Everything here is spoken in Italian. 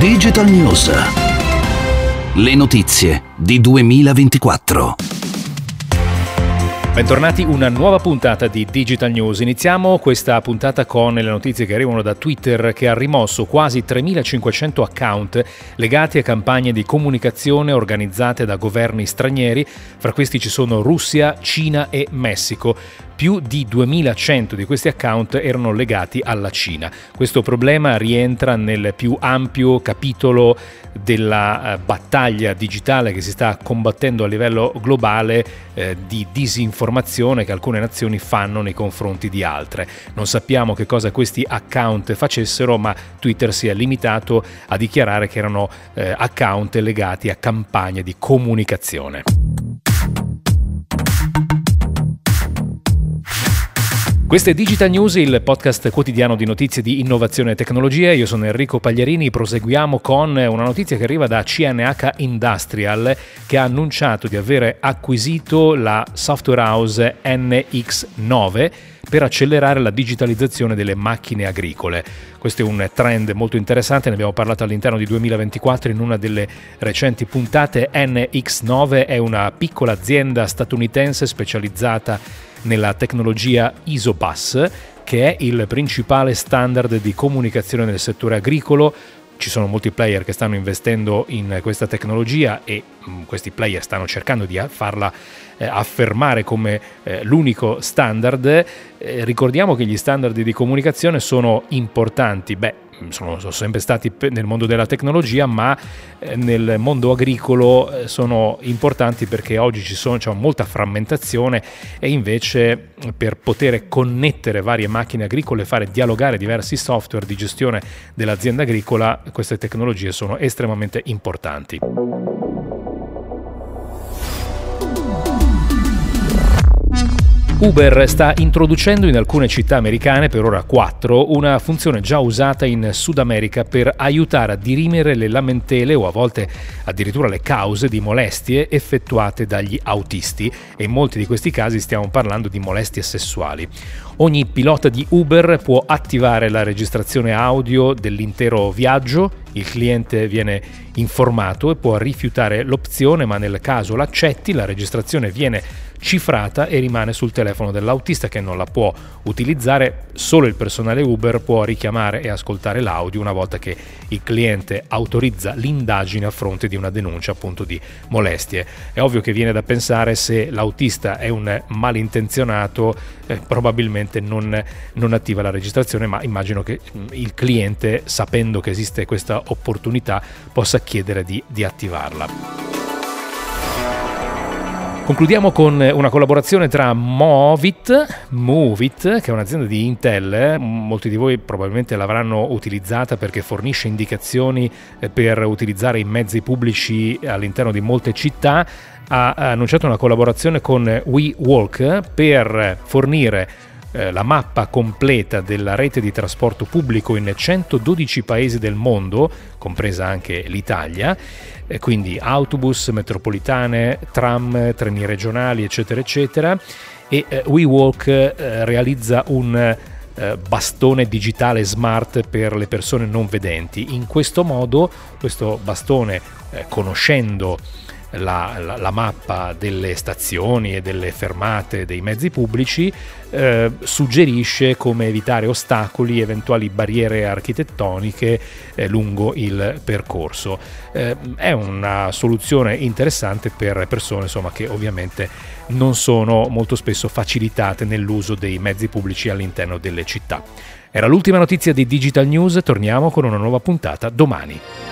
Digital News. Le notizie di 2024. Bentornati, una nuova puntata di Digital News. Iniziamo questa puntata con le notizie che arrivano da Twitter che ha rimosso quasi 3500 account legati a campagne di comunicazione organizzate da governi stranieri. Fra questi ci sono Russia, Cina e Messico più di 2100 di questi account erano legati alla Cina. Questo problema rientra nel più ampio capitolo della eh, battaglia digitale che si sta combattendo a livello globale eh, di disinformazione che alcune nazioni fanno nei confronti di altre. Non sappiamo che cosa questi account facessero, ma Twitter si è limitato a dichiarare che erano eh, account legati a campagne di comunicazione. Questo è Digital News, il podcast quotidiano di notizie di innovazione e tecnologia. Io sono Enrico Pagliarini. Proseguiamo con una notizia che arriva da CNH Industrial che ha annunciato di aver acquisito la software house NX9 per accelerare la digitalizzazione delle macchine agricole. Questo è un trend molto interessante, ne abbiamo parlato all'interno di 2024 in una delle recenti puntate. NX9 è una piccola azienda statunitense specializzata nella tecnologia ISOPAS, che è il principale standard di comunicazione nel settore agricolo. Ci sono molti player che stanno investendo in questa tecnologia e mh, questi player stanno cercando di farla eh, affermare come eh, l'unico standard. Eh, ricordiamo che gli standard di comunicazione sono importanti. Beh, sono, sono, sempre stati nel mondo della tecnologia, ma eh, nel mondo agricolo eh, sono importanti perché oggi sono, c'è molta frammentazione e invece per poter connettere varie macchine agricole e fare dialogare diversi software di gestione dell'azienda agricola, queste tecnologie sono estremamente importanti. Uber sta introducendo in alcune città americane, per ora 4, una funzione già usata in Sud America per aiutare a dirimere le lamentele o a volte addirittura le cause di molestie effettuate dagli autisti e in molti di questi casi stiamo parlando di molestie sessuali. Ogni pilota di Uber può attivare la registrazione audio dell'intero viaggio, il cliente viene informato e può rifiutare l'opzione, ma nel caso l'accetti la registrazione viene cifrata e rimane sul telefono dell'autista che non la può utilizzare, solo il personale Uber può richiamare e ascoltare l'audio una volta che il cliente autorizza l'indagine a fronte di una denuncia appunto di molestie. È ovvio che viene da pensare se l'autista è un malintenzionato eh, probabilmente non, non attiva la registrazione, ma immagino che mm, il cliente sapendo che esiste questa opportunità possa chiedere di, di attivarla. Concludiamo con una collaborazione tra Movit, Movit, che è un'azienda di Intel, molti di voi probabilmente l'avranno utilizzata perché fornisce indicazioni eh, per utilizzare i mezzi pubblici all'interno di molte città, ha annunciato una collaborazione con WeWalk per fornire eh, la mappa completa della rete di trasporto pubblico in 112 paesi del mondo, compresa anche l'Italia, eh, quindi autobus, metropolitane, tram, treni regionali, eccetera, eccetera. E eh, WeWalk realizza un bastone digitale smart per le persone non vedenti. In questo modo, questo bastone, conoscendo la, la, la, mappa delle stazioni e delle fermate dei mezzi pubblici eh, suggerisce come evitare ostacoli, eventuali barriere architettoniche eh, lungo il percorso. Eh, è una soluzione interessante per persone insomma, che ovviamente non sono molto spesso facilitate nell'uso dei mezzi pubblici all'interno delle città. Era l'ultima notizia di Digital News, torniamo con una nuova puntata domani.